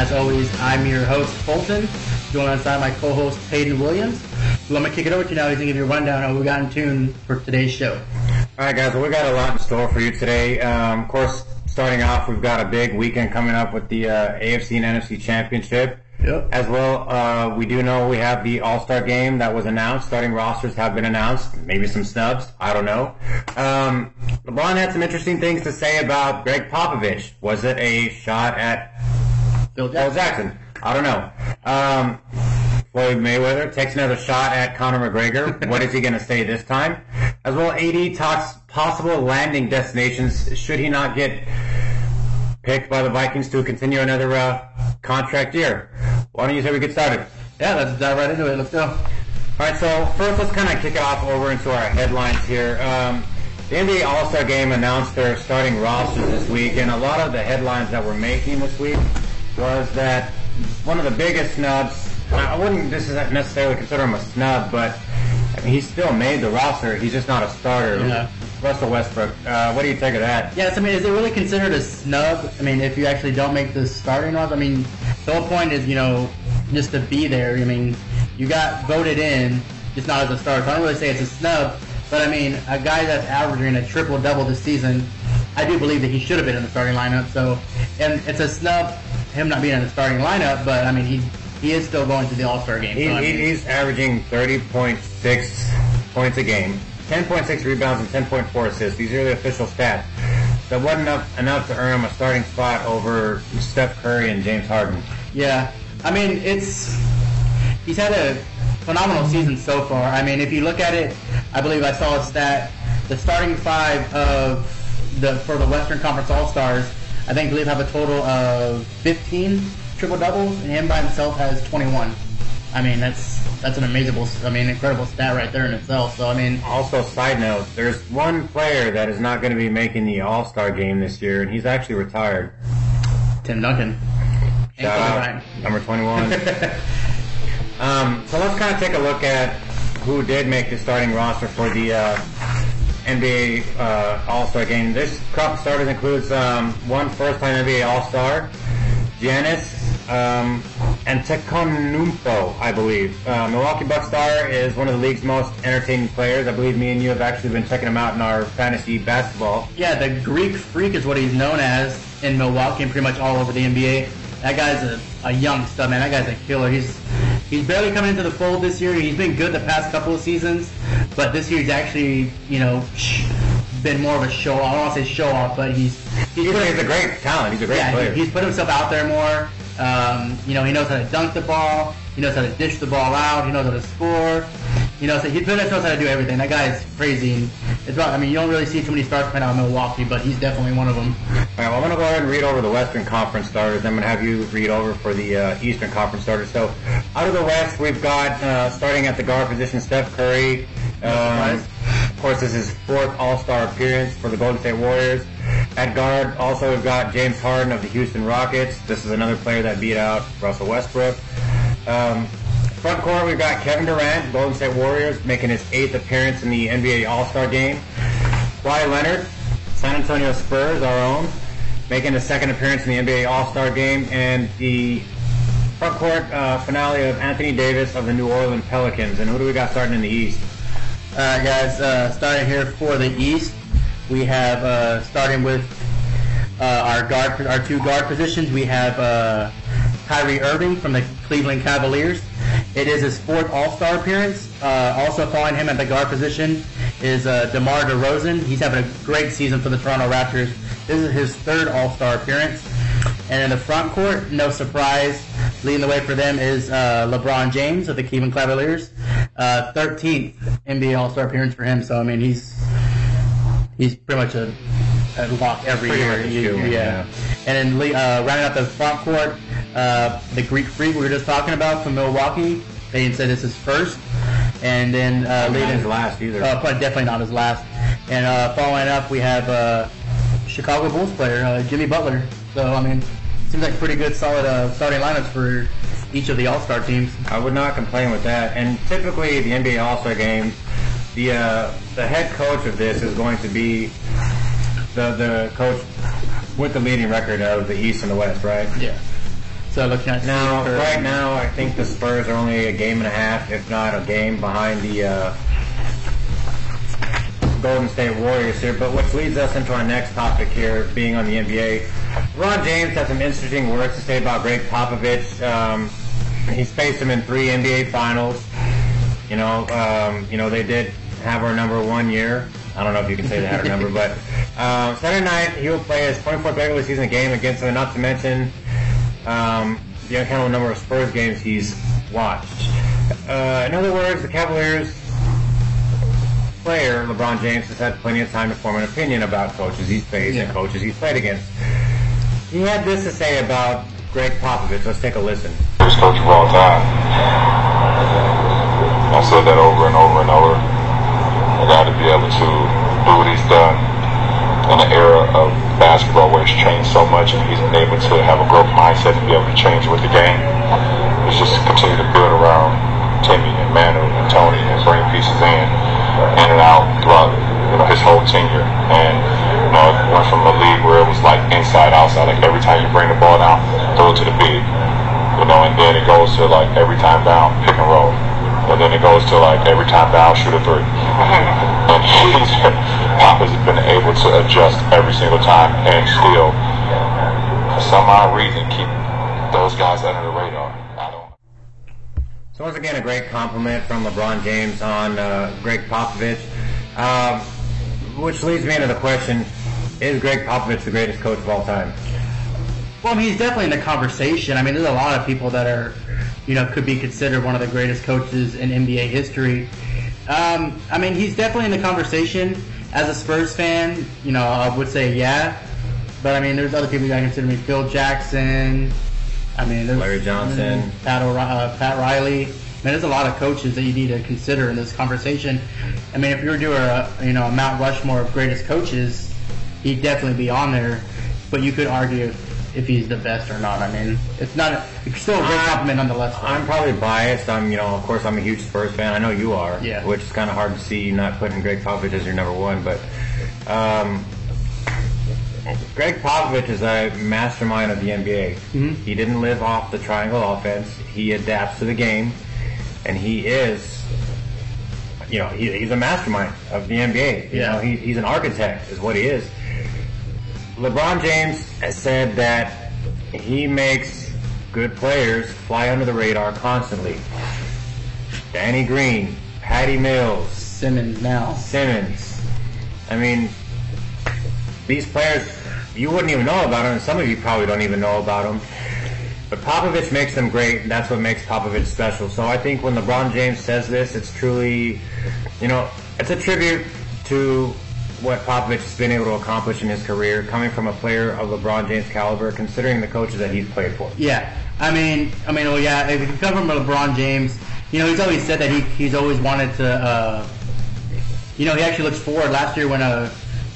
As always, I'm your host, Fulton. Joined alongside my co-host, Hayden Williams. So I'm going to kick it over to you now. He's going to give you a rundown on what we got in tune for today's show. All right, guys. Well, we got a lot in store for you today. Um, of course, starting off, we've got a big weekend coming up with the uh, AFC and NFC Championship. Yep. As well, uh, we do know we have the All-Star game that was announced. Starting rosters have been announced. Maybe some snubs. I don't know. Um, LeBron had some interesting things to say about Greg Popovich. Was it a shot at Phil Phil Jackson? I don't know. Um, Floyd Mayweather takes another shot at Conor McGregor. what is he going to say this time? As well, AD talks possible landing destinations should he not get picked by the Vikings to continue another uh, contract year. Why don't you say we get started? Yeah, let's dive right into it. Let's go. All right, so first let's kind of kick it off over into our headlines here. Um, the NBA All-Star Game announced their starting rosters this week, and a lot of the headlines that we're making this week was that one of the biggest snubs, I wouldn't this isn't necessarily consider him a snub, but I mean, he still made the roster. He's just not a starter. Yeah. Russell Westbrook. Uh, what do you think of that? Yes, I mean, is it really considered a snub? I mean, if you actually don't make the starting roster, I mean, the whole point is, you know, just to be there. I mean, you got voted in, just not as a starter. So I don't really say it's a snub, but I mean, a guy that's averaging a triple double this season, I do believe that he should have been in the starting lineup. So, and it's a snub him not being in the starting lineup, but I mean, he he is still going to the All Star game. He, so, I mean, he's averaging 30.6 points a game, 10.6 rebounds, and 10.4 assists. These are the official stats. That wasn't enough, enough to earn him a starting spot over Steph Curry and James Harden. Yeah, I mean it's he's had a phenomenal season so far. I mean, if you look at it, I believe I saw a stat: the starting five of the for the Western Conference All Stars, I think believe have a total of 15 triple doubles, and him by himself has 21. I mean, that's that's an amazing, I mean, incredible stat right there in itself. So I mean, Also, side note, there's one player that is not going to be making the All-Star game this year, and he's actually retired. Tim Duncan. Shout out, number 21. um, so let's kind of take a look at who did make the starting roster for the uh, NBA uh, All-Star game. This crop of starters includes um, one first-time NBA All-Star, Giannis um, Antetokounmpo, I believe. Uh, Milwaukee Bucks star is one of the league's most entertaining players. I believe me and you have actually been checking him out in our fantasy basketball. Yeah, the Greek Freak is what he's known as in Milwaukee and pretty much all over the NBA. That guy's a, a young stud, man. That guy's a killer. He's he's barely coming into the fold this year. He's been good the past couple of seasons, but this year he's actually, you know, been more of a show. I don't want to say show off, but he's he's, He's, put- he's a great talent. He's a great yeah, player. he- he's put himself out there more. Um, you know, he knows how to dunk the ball. He knows how to dish the ball out. He knows how to score. You know, so he pretty much knows how to do everything. That guy is crazy. And it's about, I mean, you don't really see too many stars coming out of Milwaukee, but he's definitely one of them. All right, well, I'm going to go ahead and read over the Western Conference starters. I'm going to have you read over for the uh, Eastern Conference starters. So, out of the West, we've got uh, starting at the guard position, Steph Curry. Um, of course, this is his fourth All-Star appearance for the Golden State Warriors. At guard, also we've got James Harden of the Houston Rockets. This is another player that beat out Russell Westbrook. Um, front court, we've got Kevin Durant, Golden State Warriors, making his eighth appearance in the NBA All-Star game. Kawhi Leonard, San Antonio Spurs, our own, making the second appearance in the NBA All-Star game, and the front court uh, finale of Anthony Davis of the New Orleans Pelicans. And who do we got starting in the East? Alright guys, uh, starting here for the East, we have, uh, starting with, uh, our guard, our two guard positions, we have, uh, Kyrie Irving from the Cleveland Cavaliers. It is his fourth All-Star appearance. Uh, also following him at the guard position is, uh, DeMar DeRozan. He's having a great season for the Toronto Raptors. This is his third All-Star appearance. And in the front court, no surprise, leading the way for them is uh, LeBron James of the Cleveland Cavaliers. Uh, 13th NBA All-Star appearance for him. So I mean, he's he's pretty much a, a lock every Pretty year. You- shoo-in, yeah. And then uh, rounding out the front court, uh, the Greek Freak we were just talking about from Milwaukee. They said this is first. And then uh, Not leading his last either. uh, probably definitely not his last. And uh, following up, we have uh, Chicago Bulls player uh, Jimmy Butler. So I mean, seems like pretty good, solid uh, starting lineups for each of the All Star teams. I would not complain with that. And typically, the NBA All-Star Game, the uh, the head coach of this is going to be the the coach with the leading record of the East and the West, right? Yeah. So looking at Now, Kerr- right now, I think the Spurs are only a game and a half, if not a game, behind the uh, Golden State Warriors here. But which leads us into our next topic here, being on the NBA. Ron James has some interesting words to say about Greg Popovich. Um, he's faced him in three NBA Finals. You know, um, you know they did have our number one year. I don't know if you can say they had our number, but uh, Saturday night he will play his 24th regular season game against them. Not to mention um, the uncountable number of Spurs games he's watched. Uh, in other words, the Cavaliers player LeBron James has had plenty of time to form an opinion about coaches he's faced and coaches he's played against. He had this to say about Greg Popovich. Let's take a listen. greatest coach of all time. I said that over and over and over. I got to be able to do what he's done in an era of basketball where it's changed so much and he's been able to have a growth mindset to be able to change with the game. It's just continue to build around Timmy and Manu and Tony and bring pieces in, in and out throughout you know, his whole tenure. And you know, it went from a league where it was like inside outside, like every time you bring the ball down, throw it to the big. You know, and then it goes to like every time down, pick and roll. And then it goes to like every time down, shoot a three. and he's, Papa's been able to adjust every single time and still, for some odd reason, keep those guys under the radar. I don't So once again, a great compliment from LeBron James on uh, Greg Popovich, um, which leads me into the question: Is Greg Popovich the greatest coach of all time? Well, I mean, he's definitely in the conversation. I mean, there's a lot of people that are, you know, could be considered one of the greatest coaches in NBA history. Um, I mean, he's definitely in the conversation. As a Spurs fan, you know, I would say yeah. But I mean, there's other people that consider me. Phil Jackson. I mean, there's Larry Johnson. Pat, O'Ri- uh, Pat Riley. I mean, there's a lot of coaches that you need to consider in this conversation. I mean, if you were to do a, you know, a Mount Rushmore of greatest coaches, he'd definitely be on there. But you could argue if, he's the best or not. I mean, it's not. A, it's still a great compliment nonetheless. I'm probably biased. I'm, you know, of course, I'm a huge Spurs fan. I know you are. Yeah. Which is kind of hard to see you not putting Greg Popovich as your number one, but um, Greg Popovich is a mastermind of the NBA. Mm-hmm. He didn't live off the triangle offense. He adapts to the game, and he is, you know, he, he's a mastermind of the NBA. You Yeah. know, he, he's an architect, is what he is. LeBron James has said that he makes good players fly under the radar constantly. Danny Green, Patty Mills, Simmons now. Simmons. I mean, these players, you wouldn't even know about them, some of you probably don't even know about them. But Popovich makes them great, and that's what makes Popovich special. So I think when LeBron James says this, it's truly, you know, it's a tribute to what Popovich has been able to accomplish in his career, coming from a player of LeBron James caliber, considering the coaches that he's played for. Yeah, I mean, I mean, well, yeah. If you come from LeBron James, you know, he's always said that he he's always wanted to. Uh, you know, he actually looks forward. Last year when uh,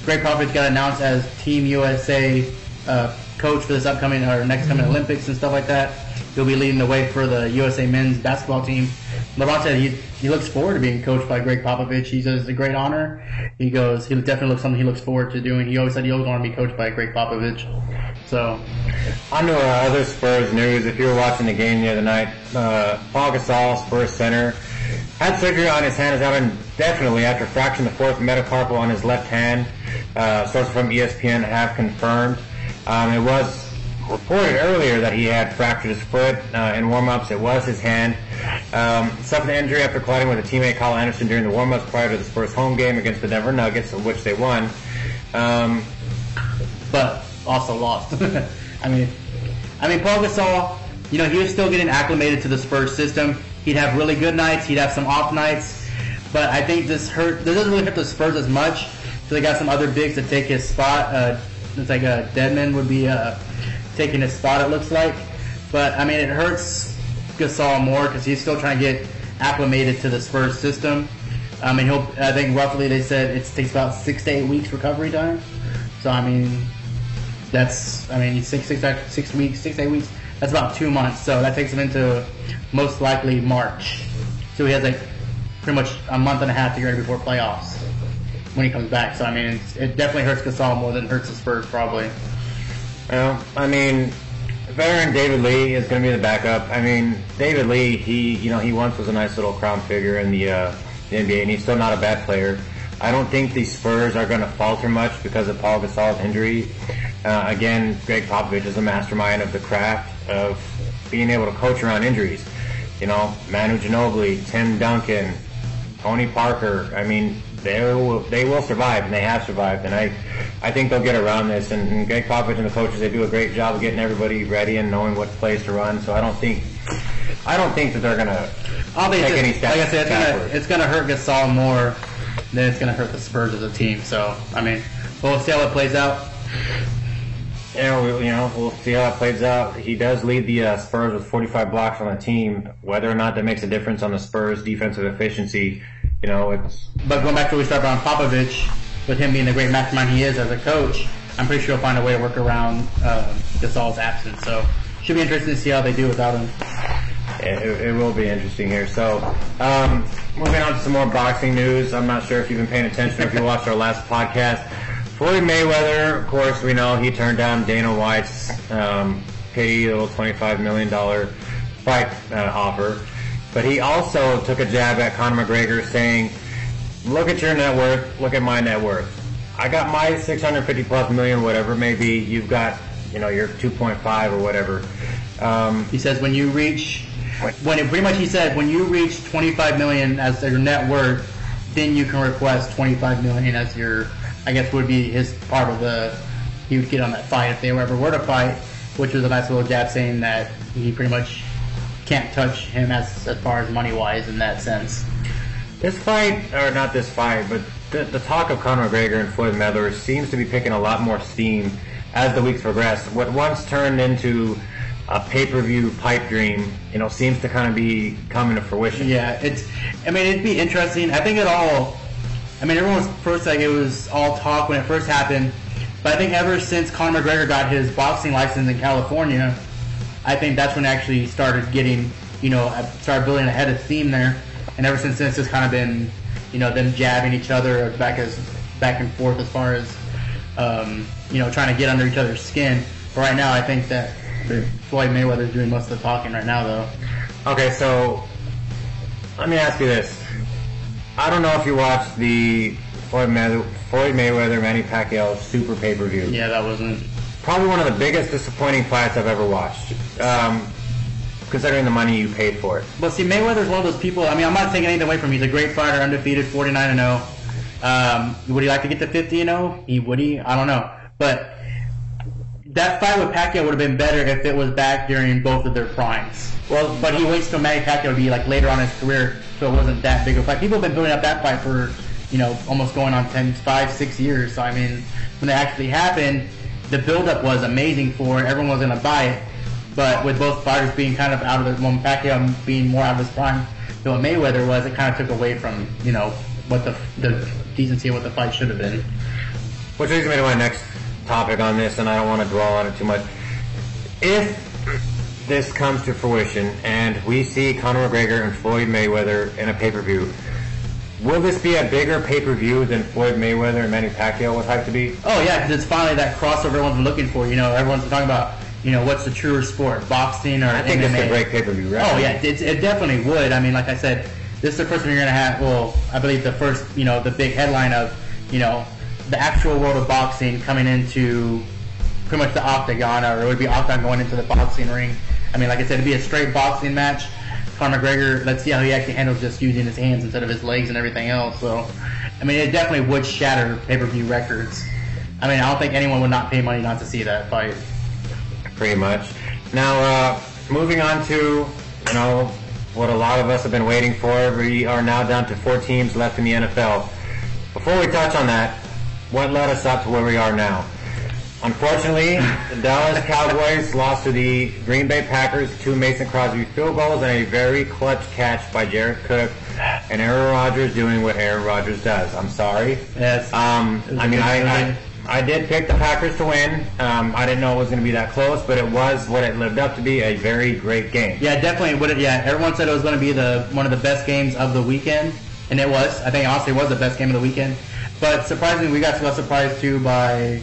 Greg Popovich got announced as Team USA uh, coach for this upcoming or next coming Olympics and stuff like that, he'll be leading the way for the USA men's basketball team. LeBron said he he looks forward to being coached by Greg Popovich. He says it's a great honor. He goes, he definitely looks something he looks forward to doing. He always said he always wanted to be coached by Greg Popovich. So, On to uh, other Spurs news. If you were watching the game the other night, uh, Pau Gasol, Spurs center, had surgery on his hand. Is out indefinitely after fracturing the fourth metacarpal on his left hand. Uh, sources from ESPN have confirmed. Um, it was reported earlier that he had fractured his foot uh, in warm-ups. It was his hand. Um, suffered an injury after colliding with a teammate, Kyle Anderson, during the warm-ups prior to the Spurs home game against the Denver Nuggets, of which they won. Um, but also lost. I mean, I mean, Pau Gasol, you know, he was still getting acclimated to the Spurs system. He'd have really good nights. He'd have some off nights. But I think this hurt. This doesn't really hurt the Spurs as much. So they got some other bigs to take his spot. Uh, it's like a Dedmon would be uh, taking his spot. It looks like. But I mean, it hurts Gasol more because he's still trying to get acclimated to the Spurs system. I mean, he'll. I think roughly they said it takes about six to eight weeks recovery time. So I mean, that's I mean six six six weeks, six eight weeks. That's about two months. So that takes him into most likely March. So he has like pretty much a month and a half to get ready before playoffs when he comes back. So I mean, it definitely hurts Gasol more than hurts the Spurs probably. Well, I mean, veteran David Lee is going to be the backup. I mean, David Lee, he you know he once was a nice little crown figure in the, uh, the NBA, and he's still not a bad player. I don't think the Spurs are going to falter much because of Pau Gasol's injury. Uh, again, Greg Popovich is a mastermind of the craft of being able to coach around injuries. You know, Manu Ginobili, Tim Duncan, Tony Parker. I mean, they will they will survive, and they have survived. And I I think they'll get around this. And, and Greg Popovich and the coaches they do a great job of getting everybody ready and knowing what plays to run. So I don't think I don't think that they're gonna take any like I said, it's gonna, it's gonna hurt Gasol more than it's gonna hurt the Spurs as a team. So I mean, we'll see how it plays out. Yeah, we, you know, we'll see how it plays out. He does lead the uh, Spurs with 45 blocks on the team. Whether or not that makes a difference on the Spurs' defensive efficiency, you know, it's But going back to we started on Popovich, with him being the great mastermind he is as a coach, I'm pretty sure he'll find a way to work around uh, Gasol's absence. So should be interesting to see how they do without him. it, it will be interesting here. So, um, moving on to some more boxing news. I'm not sure if you've been paying attention or if you watched our last podcast. Floyd Mayweather, of course, we know he turned down Dana White's um, pity little $25 million fight uh, offer. But he also took a jab at Conor McGregor saying, look at your net worth, look at my net worth. I got my 650 plus million, whatever, maybe you've got, you know, your 2.5 or whatever. Um, He says when you reach, when it, pretty much he said when you reach 25 million as your net worth, then you can request 25 million as your, I guess would be his part of the, he would get on that fight if they ever were to fight, which was a nice little jab saying that he pretty much can't touch him as as far as money wise in that sense. This fight, or not this fight, but the, the talk of Conor McGregor and Floyd Mayweather seems to be picking a lot more steam as the weeks progress. What once turned into a pay-per-view pipe dream, you know, seems to kind of be coming to fruition. Yeah, it's. I mean, it'd be interesting. I think it all. I mean, everyone was first like it was all talk when it first happened, but I think ever since Conor McGregor got his boxing license in California, I think that's when it actually started getting, you know, started building a head of steam there, and ever since then it's just kind of been, you know, them jabbing each other back as back and forth as far as, um, you know, trying to get under each other's skin. But right now, I think that Floyd Mayweather is doing most of the talking right now, though. Okay, so let me ask you this. I don't know if you watched the Floyd Mayweather, Floyd Mayweather Manny Pacquiao Super Pay-Per-View. Yeah, that wasn't. Probably one of the biggest disappointing fights I've ever watched. Um, considering the money you paid for it. But see, Mayweather's one of those people. I mean, I'm not taking anything away from him. He's a great fighter, undefeated, 49 and 0. Um, would he like to get to 50 and 0? He would he? I don't know. But that fight with Pacquiao would have been better if it was back during both of their primes. Well, but he waits till Manny Pacquiao to be like later on in his career, so it wasn't that big of a fight. People have been building up that fight for, you know, almost going on 10, 5, 6 years. So I mean, when it actually happened, the build-up was amazing for it. Everyone was going to buy it. But with both fighters being kind of out of the, well, Pacquiao being more out of his prime than what Mayweather was, it kind of took away from, you know, what the, the decency of what the fight should have been. Which leads me to my next topic on this, and I don't want to dwell on it too much. If this comes to fruition and we see Conor McGregor and Floyd Mayweather in a pay-per-view, will this be a bigger pay-per-view than Floyd Mayweather and Manny Pacquiao was hyped to be? Oh yeah, because it's finally that crossover everyone's been looking for. You know, everyone's been talking about, you know, what's the truer sport, boxing or I think MMA? this could break pay-per-view record. Oh yeah, it, it definitely would. I mean, like I said, this is the first one you're gonna have. Well, I believe the first, you know, the big headline of, you know, the actual world of boxing coming into pretty much the octagon, or it would be octagon going into the boxing ring. I mean, like I said, it'd be a straight boxing match. Conor McGregor, let's see how he actually handles just using his hands instead of his legs and everything else. So, I mean, it definitely would shatter pay-per-view records. I mean, I don't think anyone would not pay money not to see that fight. pretty much. Now, uh, moving on to, you know, what a lot of us have been waiting for. We are now down to four teams left in the NFL. Before we touch on that, what led us up to where we are now? Unfortunately, the Dallas Cowboys lost to the Green Bay Packers, two Mason Crosby field goals, and a very clutch catch by Jared Cook, and Aaron Rodgers doing what Aaron Rodgers does. I'm sorry. Yes. Um, I mean, I. I, I did pick the Packers to win. Um, I didn't know it was going to be that close, but it was what it lived up to be a very great game. Yeah, definitely. Would it, yeah, everyone said it was going to be the one of the best games of the weekend, and it was. I think honestly, it was the best game of the weekend. But surprisingly, we got got surprised too by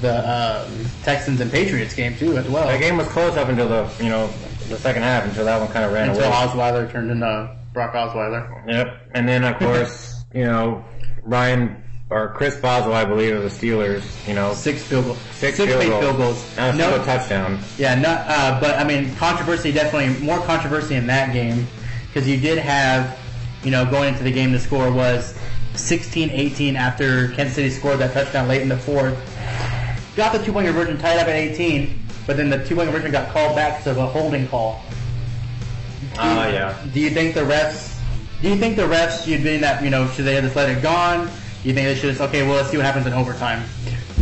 the um, Texans and Patriots game too as well. That game was close up until the you know the second half until that one kind of ran until away. Osweiler turned into Brock Osweiler. Yep. And then of course, you know, Ryan or Chris Boswell, I believe, of the Steelers, you know, Six field goals. six, Six field, goals, field goals. and a No- touchdown. Yeah, not, uh, but I mean, controversy definitely more controversy in that game because you did have, you know, going into the game, the score was 16-18 after Kansas City scored that touchdown late in the fourth. Got the two-point conversion tied up at 18, but then the two-point conversion got called back to of a holding call. Ah, yeah. Do you think the refs? Do you think the refs should be in that? You know, should they have just let it gone? Do you think they should just okay? Well, let's see what happens in overtime.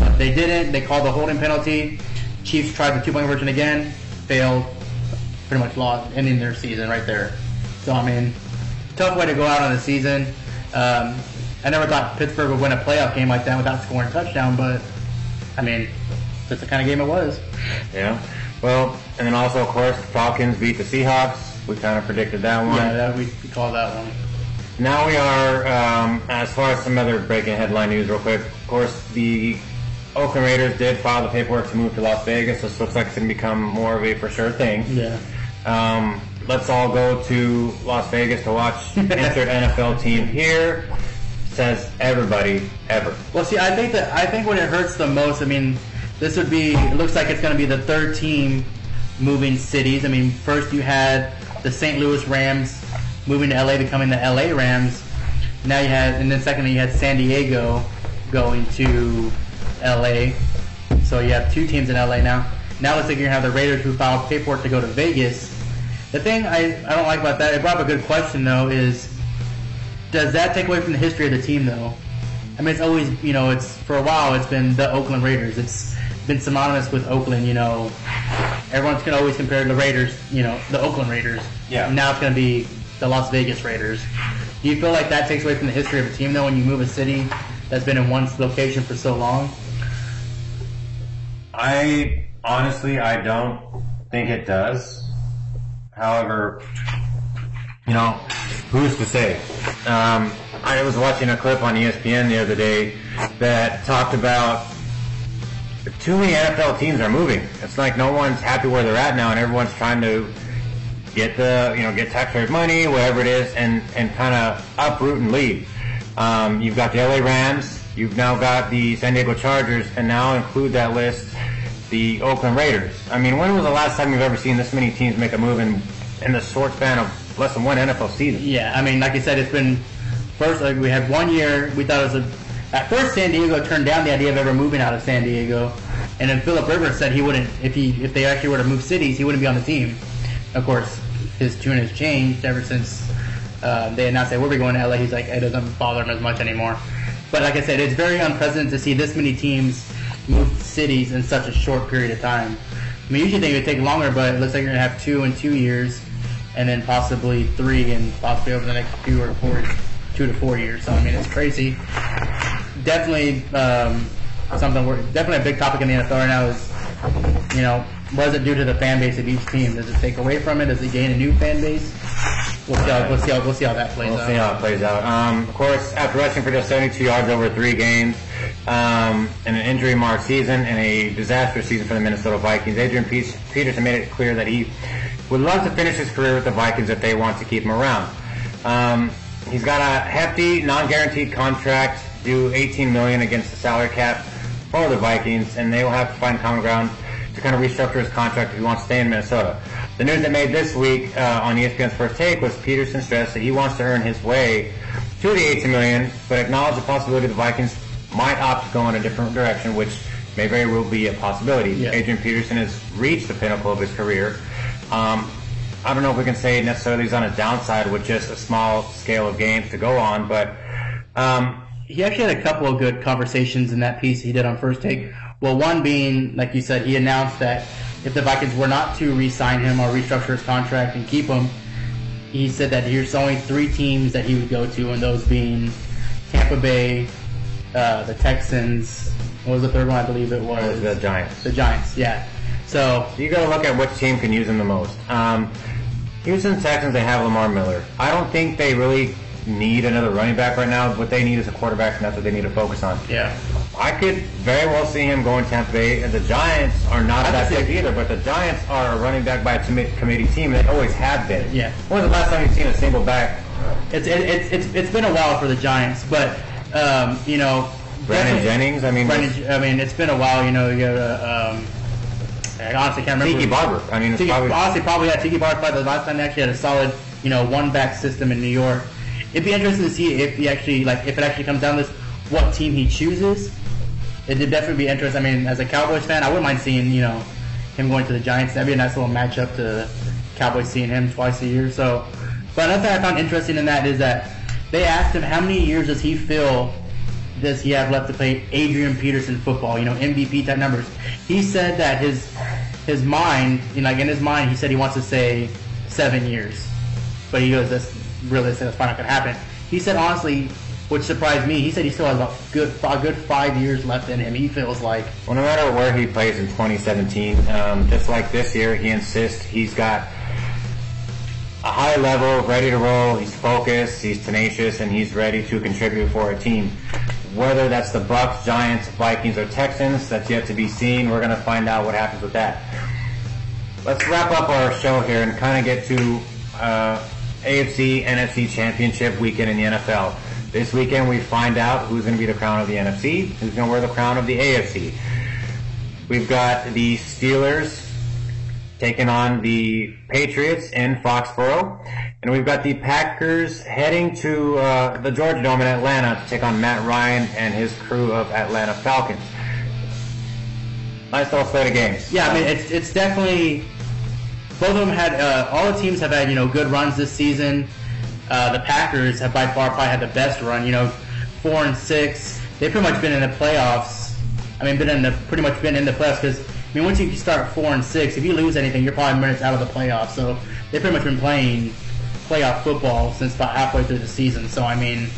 Uh, they didn't. They called the holding penalty. Chiefs tried the two point conversion again, failed. Pretty much lost, ending their season right there. So I mean, tough way to go out on the season. Um, I never thought Pittsburgh would win a playoff game like that without scoring a touchdown, but I mean, that's the kind of game it was. Yeah. Well, and then also, of course, the Falcons beat the Seahawks. We kind of predicted that one. Yeah, that, we, we call that one. Now we are, um, as far as some other breaking headline news, real quick. Of course, the Oakland Raiders did file the paperwork to move to Las Vegas. This looks like it's going to become more of a for sure thing. Yeah. Um, let's all go to Las Vegas to watch insert NFL team here. Says everybody ever. Well, see, I think that I think when it hurts the most, I mean, this would be. It looks like it's going to be the third team moving cities. I mean, first you had the St. Louis Rams moving to LA, becoming the LA Rams. Now you had, and then secondly you had San Diego going to LA. So you have two teams in LA now. Now looks like you're gonna have the Raiders who filed paperwork to go to Vegas. The thing I, I don't like about that, it brought up a good question though, is does that take away from the history of the team though? I mean, it's always, you know, it's for a while it's been the Oakland Raiders. It's been synonymous with Oakland, you know. Everyone's gonna always compare the Raiders, you know, the Oakland Raiders. Yeah. Now it's gonna be the Las Vegas Raiders. Do you feel like that takes away from the history of a team though when you move a city that's been in one location for so long? I honestly, I don't think it does. However, you know, who's to say? Um, I was watching a clip on ESPN the other day that talked about too many NFL teams are moving. It's like no one's happy where they're at now, and everyone's trying to get the you know get taxpayers' money, whatever it is, and and kind of uproot and leave. Um, you've got the LA Rams, you've now got the San Diego Chargers, and now include that list the Oakland Raiders. I mean, when was the last time you've ever seen this many teams make a move in in the short span of less than one NFL season? Yeah, I mean, like I said, it's been first. Like we had one year. We thought it was a. At first, San Diego turned down the idea of ever moving out of San Diego, and then Philip Rivers said he wouldn't if he if they actually were to move cities, he wouldn't be on the team. Of course, his tune has changed ever since uh, they announced that we'll be going to LA. He's like, it doesn't bother him as much anymore. But like I said, it's very unprecedented to see this many teams move cities in such a short period of time. I mean, usually they would take longer, but it looks like you're gonna have two in two years, and then possibly three, and possibly over the next two or four, two to four years. So I mean, it's crazy. Definitely um, something. We're, definitely a big topic in the NFL right now is, you know, what does it do to the fan base of each team? Does it take away from it? Does it gain a new fan base? We'll see how we'll see how we'll see how that plays We'll out. see how it plays out. Um, of course, after rushing for just 72 yards over three games, um, in an injury-marked season and a disastrous season for the Minnesota Vikings, Adrian Peterson made it clear that he would love to finish his career with the Vikings if they want to keep him around. Um, he's got a hefty, non-guaranteed contract, due 18 million against the salary cap for the Vikings, and they will have to find common ground to kind of restructure his contract if he wants to stay in Minnesota. The news that made this week uh, on ESPN's First Take was Peterson stressed that he wants to earn his way to the 18 million, but acknowledged the possibility the Vikings might opt to go in a different direction, which may very well be a possibility. Yeah. Adrian Peterson has reached the pinnacle of his career. Um, I don't know if we can say necessarily he's on his downside with just a small scale of games to go on, but um, he actually had a couple of good conversations in that piece he did on First Take. Well, one being, like you said, he announced that if the Vikings were not to re-sign him or restructure his contract and keep him, he said that here's only three teams that he would go to, and those being Tampa Bay, uh, the Texans. What was the third one? I believe it was the Giants. The Giants. Yeah. So You got to look at which team can use him the most. Um, Houston Texans, they have Lamar Miller. I don't think they really need another running back right now. What they need is a quarterback, and that's what they need to focus on. yeah, I could very well see him going to Tampa Bay. And the Giants are not I that big it. either, but the Giants are a running back by a commi- committee team. They always have been. Yeah. When was the last time you've seen a single back? It's it, it's it's it's been a while for the Giants, but um, you know, Brandon Jennings. I mean, Brandon, I mean, it's been a while. You know, you got uh, um, I honestly can't remember. Tiki Barber. I mean, it's Tiki, probably honestly, probably yeah. Tiki Barber the last time they actually had a solid, you know, one back system in New York. It'd be interesting to see if he actually like if it actually comes down to this, what team he chooses. It'd definitely be interesting. I mean, as a Cowboys fan, I wouldn't mind seeing you know him going to the Giants. That'd be a nice little matchup to the Cowboys seeing him twice a year. So, but another thing I found interesting in that is that they asked him how many years does he feel does he have left to play Adrian Peterson football? You know, MVP type numbers. He said that his his mind, you know, like in his mind, he said he wants to say seven years, but he goes, that's realistic. That's probably not gonna happen. He said honestly, which surprised me. He said he still has about good a good five years left in him. He feels like Well, no matter where he plays in 2017, um, just like this year, he insists he's got a high level, ready to roll. He's focused, he's tenacious, and he's ready to contribute for a team. Whether that's the Bucks, Giants, Vikings, or Texans, that's yet to be seen. We're going to find out what happens with that. Let's wrap up our show here and kind of get to uh, AFC, NFC Championship weekend in the NFL. This weekend, we find out who's going to be the crown of the NFC, who's going to wear the crown of the AFC. We've got the Steelers taking on the Patriots in Foxborough, and we've got the Packers heading to uh, the Georgia Dome in Atlanta to take on Matt Ryan and his crew of Atlanta Falcons. Nice little slate of games. Yeah, I mean it's it's definitely both of them had uh, all the teams have had you know good runs this season. Uh, the Packers have by far probably had the best run. You know, four and six. They've pretty much been in the playoffs. I mean, been in the pretty much been in the playoffs because I mean once you start four and six, if you lose anything, you're probably minutes out of the playoffs. So they've pretty much been playing playoff football since about halfway through the season. So I mean,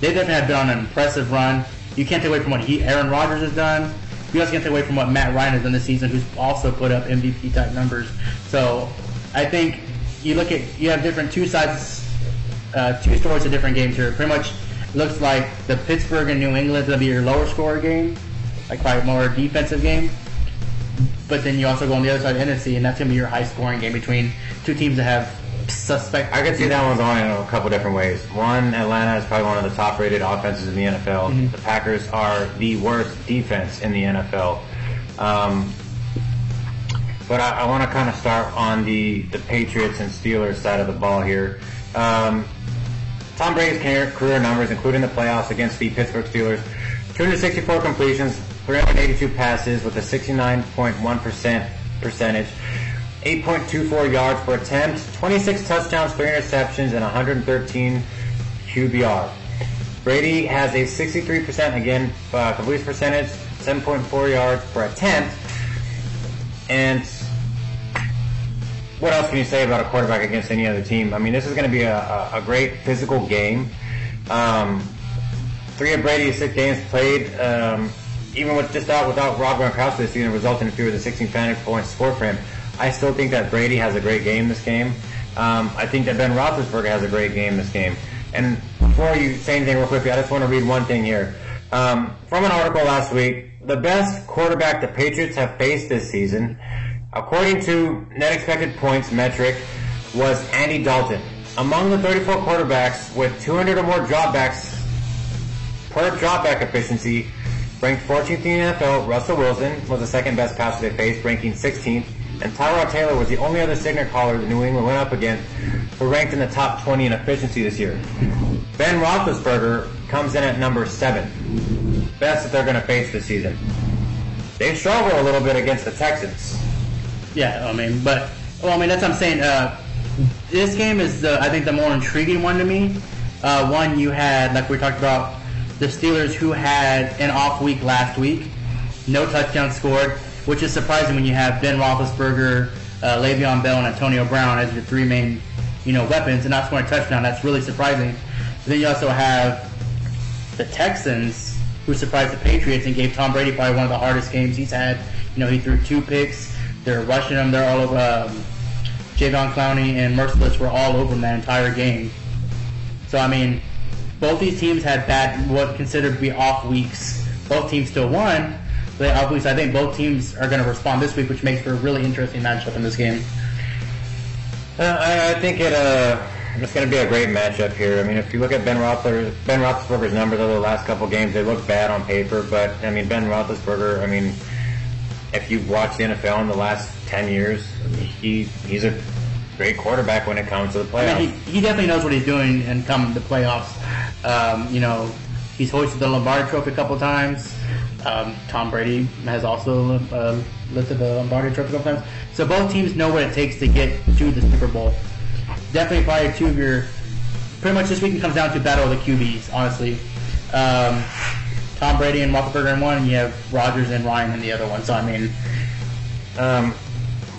they definitely have been on an impressive run. You can't take away from what he, Aaron Rodgers has done. You also can't take away from what Matt Ryan has done this season, who's also put up MVP type numbers. So I think you look at you have different two sides, uh, two stories of different games here. Pretty much looks like the Pittsburgh and New England going to be your lower score game, like probably more defensive game. But then you also go on the other side of NFC, and that's going to be your high scoring game between two teams that have suspect. I could see that one going in a couple different ways. One, Atlanta is probably one of the top rated offenses in the NFL. The Packers are the worst defense in the NFL. Um, but I, I want to kind of start on the, the Patriots and Steelers side of the ball here. Um, Tom Brady's career, career numbers, including the playoffs against the Pittsburgh Steelers, 264 completions, 382 passes with a 69.1% percentage, 8.24 yards per attempt, 26 touchdowns, 3 interceptions, and 113 QBR. Brady has a 63% again uh, completion percentage, 7.4 yards per attempt, and what else can you say about a quarterback against any other team? I mean, this is going to be a, a, great physical game. Um, three of Brady's six games played, um, even with just out without Rob Gronkowski this season, resulted in fewer than 16 fantasy points scored for him. I still think that Brady has a great game this game. Um, I think that Ben Roethlisberger has a great game this game. And before you say anything real quickly, I just want to read one thing here. Um, from an article last week, the best quarterback the Patriots have faced this season, according to net expected points metric, was Andy Dalton. Among the 34 quarterbacks with 200 or more dropbacks per dropback efficiency, ranked 14th in the NFL, Russell Wilson was the second best passer they faced, ranking 16th, and Tyrod Taylor was the only other signal caller that New England went up against who ranked in the top 20 in efficiency this year. Ben Roethlisberger comes in at number 7, best that they're going to face this season. They struggle a little bit against the Texans. Yeah, I mean, but well, I mean that's what I'm saying. Uh, this game is the I think the more intriguing one to me. Uh, one you had like we talked about the Steelers who had an off week last week, no touchdown scored, which is surprising when you have Ben Roethlisberger, uh, Le'Veon Bell, and Antonio Brown as your three main you know weapons, and not scoring a touchdown. That's really surprising. But then you also have the Texans who surprised the Patriots and gave Tom Brady probably one of the hardest games he's had. You know, he threw two picks. They're rushing him. They're all over. Um, Javon Clowney and Mercilus were all over him that entire game. So I mean, both these teams had bad, what considered to be off weeks both teams still won. But obviously, I think both teams are going to respond this week, which makes for a really interesting matchup in this game. Uh, I, I think it uh, it's going to be a great matchup here. I mean, if you look at Ben Roethlisberger, Ben Roethlisberger's numbers over the last couple games, they look bad on paper. But I mean, Ben Roethlisberger. I mean, if you've watched the NFL in the last ten years, he he's a great quarterback when it comes to the playoffs. I mean, he, he definitely knows what he's doing and come the playoffs. Um, you know, he's hoisted the Lombardi Trophy a couple times. Um, Tom Brady has also uh, lifted the Lombardi Trophy a couple times. So both teams know what it takes to get to the Super Bowl. Definitely probably two of your. Pretty much this weekend comes down to battle of the QBs, honestly. Um, Tom Brady and Roethlisberger in one, and you have Rodgers and Ryan in the other one. So I mean, Um,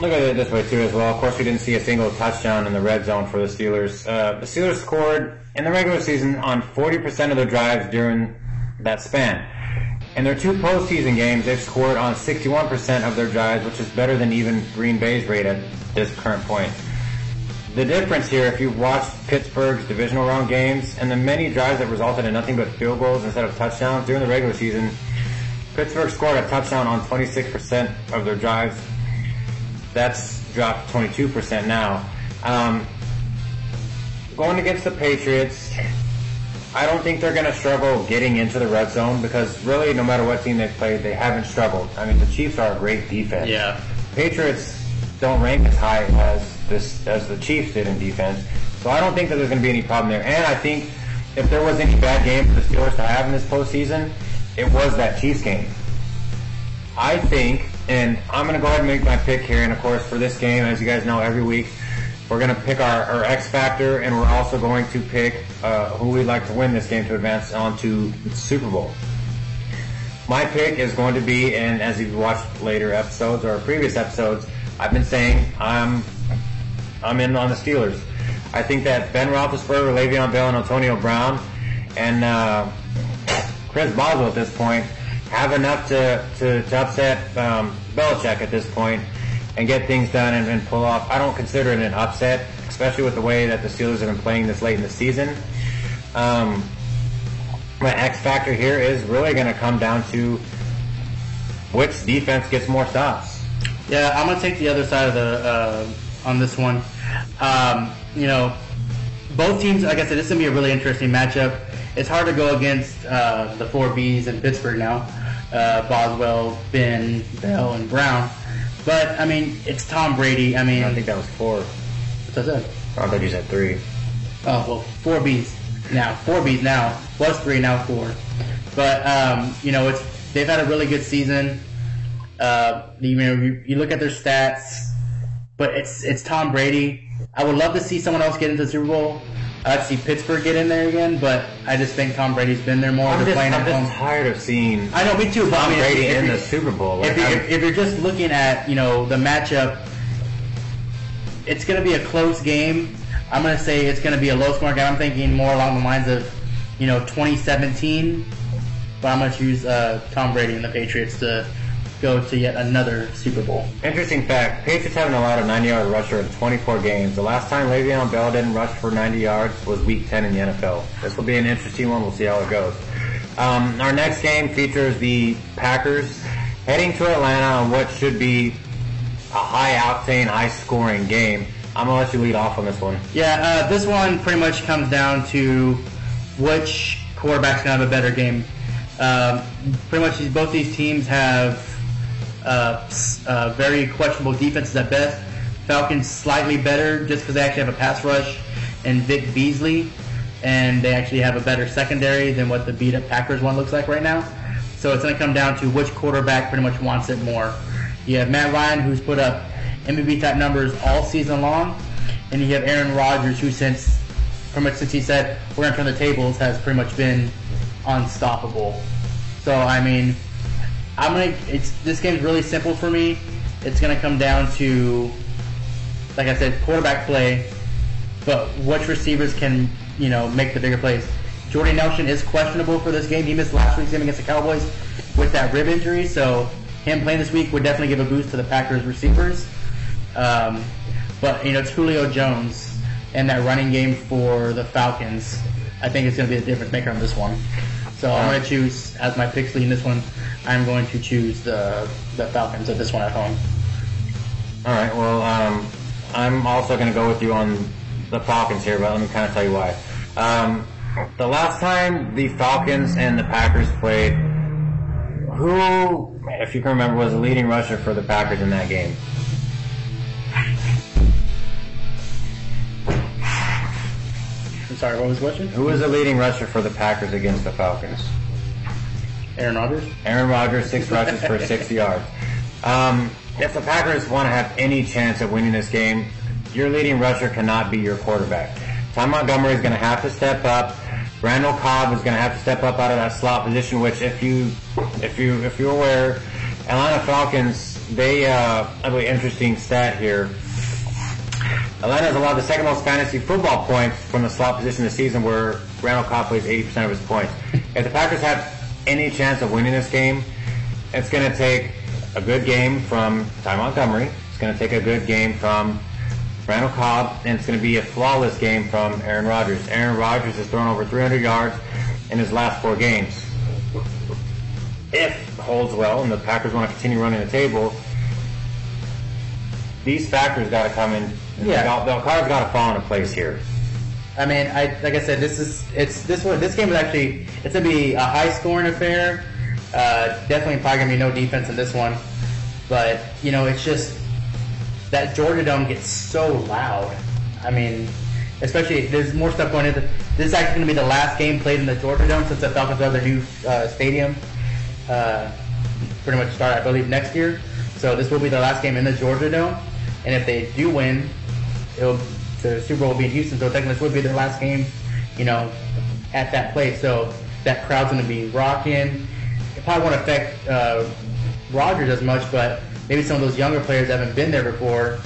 look at it this way too as well. Of course, we didn't see a single touchdown in the red zone for the Steelers. Uh, the Steelers scored in the regular season on 40% of their drives during that span. In their two postseason games, they've scored on 61% of their drives, which is better than even Green Bay's rate at this current point. The difference here, if you've watched Pittsburgh's divisional round games and the many drives that resulted in nothing but field goals instead of touchdowns during the regular season, Pittsburgh scored a touchdown on 26% of their drives. That's dropped 22% now. Um, going against the Patriots, I don't think they're going to struggle getting into the red zone because really, no matter what team they've played, they haven't struggled. I mean, the Chiefs are a great defense. yeah. Patriots don't rank as high as this as the Chiefs did in defense. So I don't think that there's going to be any problem there. And I think if there was any bad game for the Steelers to have in this postseason, it was that Chiefs game. I think, and I'm going to go ahead and make my pick here. And of course, for this game, as you guys know, every week we're going to pick our, our X factor, and we're also going to pick uh, who we'd like to win this game to advance on to the Super Bowl. My pick is going to be, and as you've watched later episodes or previous episodes, I've been saying I'm I'm in on the Steelers. I think that Ben Roethlisberger, Le'Veon Bell, and Antonio Brown, and uh, Chris Boswell at this point have enough to to, to upset um, Belichick at this point and get things done and, and pull off. I don't consider it an upset, especially with the way that the Steelers have been playing this late in the season. Um, my X factor here is really going to come down to which defense gets more stops. Yeah, I'm gonna take the other side of the uh, on this one. Um, you know, both teams. Like I said, this is gonna be a really interesting matchup. It's hard to go against uh, the four Bs in Pittsburgh now: uh, Boswell, Ben, Bell, and Brown. But I mean, it's Tom Brady. I mean, I think that was four. what's that? I thought you said three. Oh well, four Bs now. Four Bs now. Was three now four. But um, you know, it's they've had a really good season. Uh, you know, you, you look at their stats, but it's it's Tom Brady. I would love to see someone else get into the Super Bowl. I'd see Pittsburgh get in there again, but I just think Tom Brady's been there more. I'm just, I'm just tired of seeing I know, me too. But I Tom mean, Brady if in the Super Bowl. Like, if, if, if, you're just looking at you know the matchup, it's going to be a close game. I'm going to say it's going to be a low scoring game. I'm thinking more along the lines of you know 2017, but I'm going to choose uh, Tom Brady and the Patriots to go to yet another Super Bowl. Interesting fact, Patriots haven't allowed a 90-yard rusher in 24 games. The last time Le'Veon Bell didn't rush for 90 yards was Week 10 in the NFL. This will be an interesting one. We'll see how it goes. Um, our next game features the Packers heading to Atlanta on what should be a high-octane, high-scoring game. I'm gonna let you lead off on this one. Yeah, uh, this one pretty much comes down to which quarterback's gonna have a better game. Um, pretty much, these- both these teams have uh, uh, very questionable defenses at best. Falcons slightly better just because they actually have a pass rush and Vic Beasley, and they actually have a better secondary than what the beat up Packers one looks like right now. So it's going to come down to which quarterback pretty much wants it more. You have Matt Ryan, who's put up MVP type numbers all season long, and you have Aaron Rodgers, who since pretty much since he said we're going to turn the tables, has pretty much been unstoppable. So I mean, I'm gonna. It's this game's really simple for me. It's gonna come down to, like I said, quarterback play, but which receivers can you know make the bigger plays. Jordy Nelson is questionable for this game. He missed last week's game against the Cowboys with that rib injury, so him playing this week would definitely give a boost to the Packers receivers. Um, but you know, it's Julio Jones and that running game for the Falcons. I think it's going to be the difference maker on this one. So I'm going to choose as my pick lead in this one. I'm going to choose the the Falcons at this one at home. All right. Well, um, I'm also going to go with you on the Falcons here, but let me kind of tell you why. Um, the last time the Falcons and the Packers played, who, if you can remember, was the leading rusher for the Packers in that game? I'm sorry, what was the question? Who was the leading rusher for the Packers against the Falcons? Aaron Rodgers. Aaron Rodgers, six rushes for 60 yards. Um, if the Packers want to have any chance of winning this game, your leading rusher cannot be your quarterback. Ty Montgomery is going to have to step up. Randall Cobb is going to have to step up out of that slot position. Which, if you, if you, if you're aware, Atlanta Falcons, they, uh, I believe, interesting stat here. Atlanta has allowed the second most fantasy football points from the slot position this season, where Randall Cobb plays 80% of his points. If the Packers have any chance of winning this game, it's going to take a good game from Ty Montgomery. It's going to take a good game from Randall Cobb, and it's going to be a flawless game from Aaron Rodgers. Aaron Rodgers has thrown over 300 yards in his last four games. If holds well and the Packers want to continue running the table, these factors got to come in. Yeah. the, the cards got to fall into place here. I mean, I like I said, this is it's this one. This game is actually it's gonna be a high scoring affair. Uh, definitely probably gonna be no defense in this one, but you know it's just that Georgia Dome gets so loud. I mean, especially there's more stuff going into. This is actually gonna be the last game played in the Georgia Dome since the Falcons have their new uh, stadium. Uh, pretty much start, I believe, next year. So this will be the last game in the Georgia Dome, and if they do win, it'll the Super Bowl will be in Houston, so technically this would be their last game, you know, at that place. So that crowd's going to be rocking. It probably won't affect uh, Rodgers as much, but maybe some of those younger players that haven't been there before,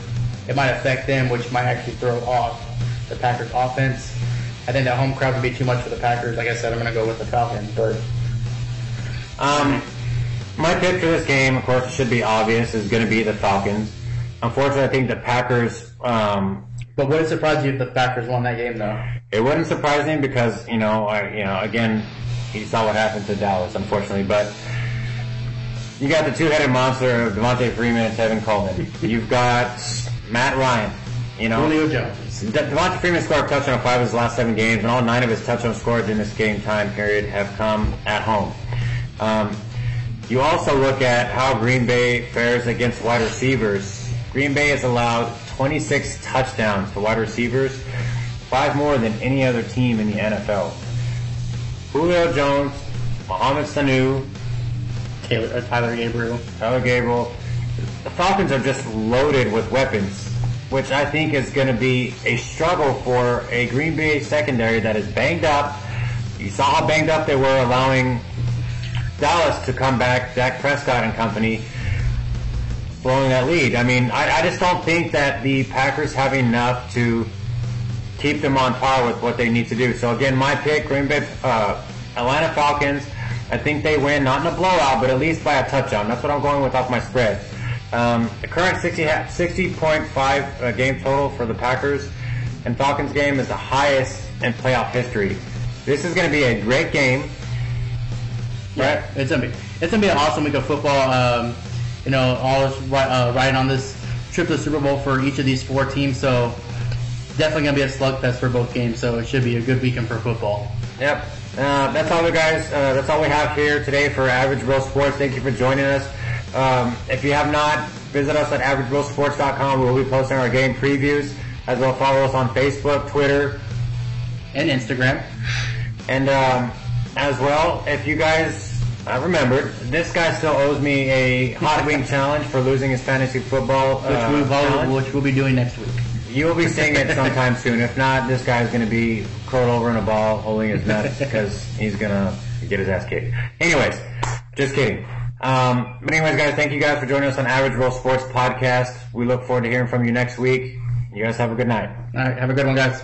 it might affect them, which might actually throw off the Packers' offense. I think that home crowd would be too much for the Packers. Like I said, I'm going to go with the Falcons, but Um, my pick for this game, of course, it should be obvious, is going to be the Falcons. Unfortunately, I think the Packers. Um, but would it surprise you if the Packers won that game, though? it wouldn't surprise me because you know, I, you know, again, you saw what happened to Dallas, unfortunately, but. You got the two-headed monster of Devonta Freeman and Tevin Coleman. You've got Matt Ryan. You know, Julio Jones. De- Devonta Freeman scored a touchdown in five of his last seven games, and all nine of his touchdown scores in this game time period have come at home. Um, you also look at how Green Bay fares against wide receivers. Green Bay has allowed 26 touchdowns to wide receivers, five more than any other team in the NFL. Julio Jones, Mohamed Sanu, Taylor, uh, Tyler Gabriel. Tyler Gabriel. The Falcons are just loaded with weapons, which I think is going to be a struggle for a Green Bay secondary that is banged up. You saw how banged up they were allowing Dallas to come back, Dak Prescott and company, blowing that lead. I mean, I, I just don't think that the Packers have enough to keep them on par with what they need to do. So again, my pick, Green Bay, uh, Atlanta Falcons. I think they win, not in a blowout, but at least by a touchdown. That's what I'm going with off my spread. Um, the current 60, 60.5 uh, game total for the Packers and Falcons game is the highest in playoff history. This is going to be a great game. Yeah, it's gonna be it's gonna be an awesome week of football. Um, you know, all is ri- uh, riding on this trip to the Super Bowl for each of these four teams. So definitely gonna be a slugfest for both games. So it should be a good weekend for football. Yep. Uh, that's all we guys. Uh, that's all we have here today for Average Bro Sports. Thank you for joining us. Um, if you have not, visit us at averagebrosports.com. We'll be posting our game previews as well. Follow us on Facebook, Twitter, And Instagram. and um, as well. If you guys uh, remembered, this guy still owes me a hot wing challenge for losing his fantasy football. Which uh, we'll challenge. which we'll be doing next week. You will be seeing it sometime soon. If not, this guy's going to be curled over in a ball holding his nuts because he's going to get his ass kicked. Anyways, just kidding. Um, but anyways, guys, thank you guys for joining us on Average Bro Sports Podcast. We look forward to hearing from you next week. You guys have a good night. All right, have a good one, guys.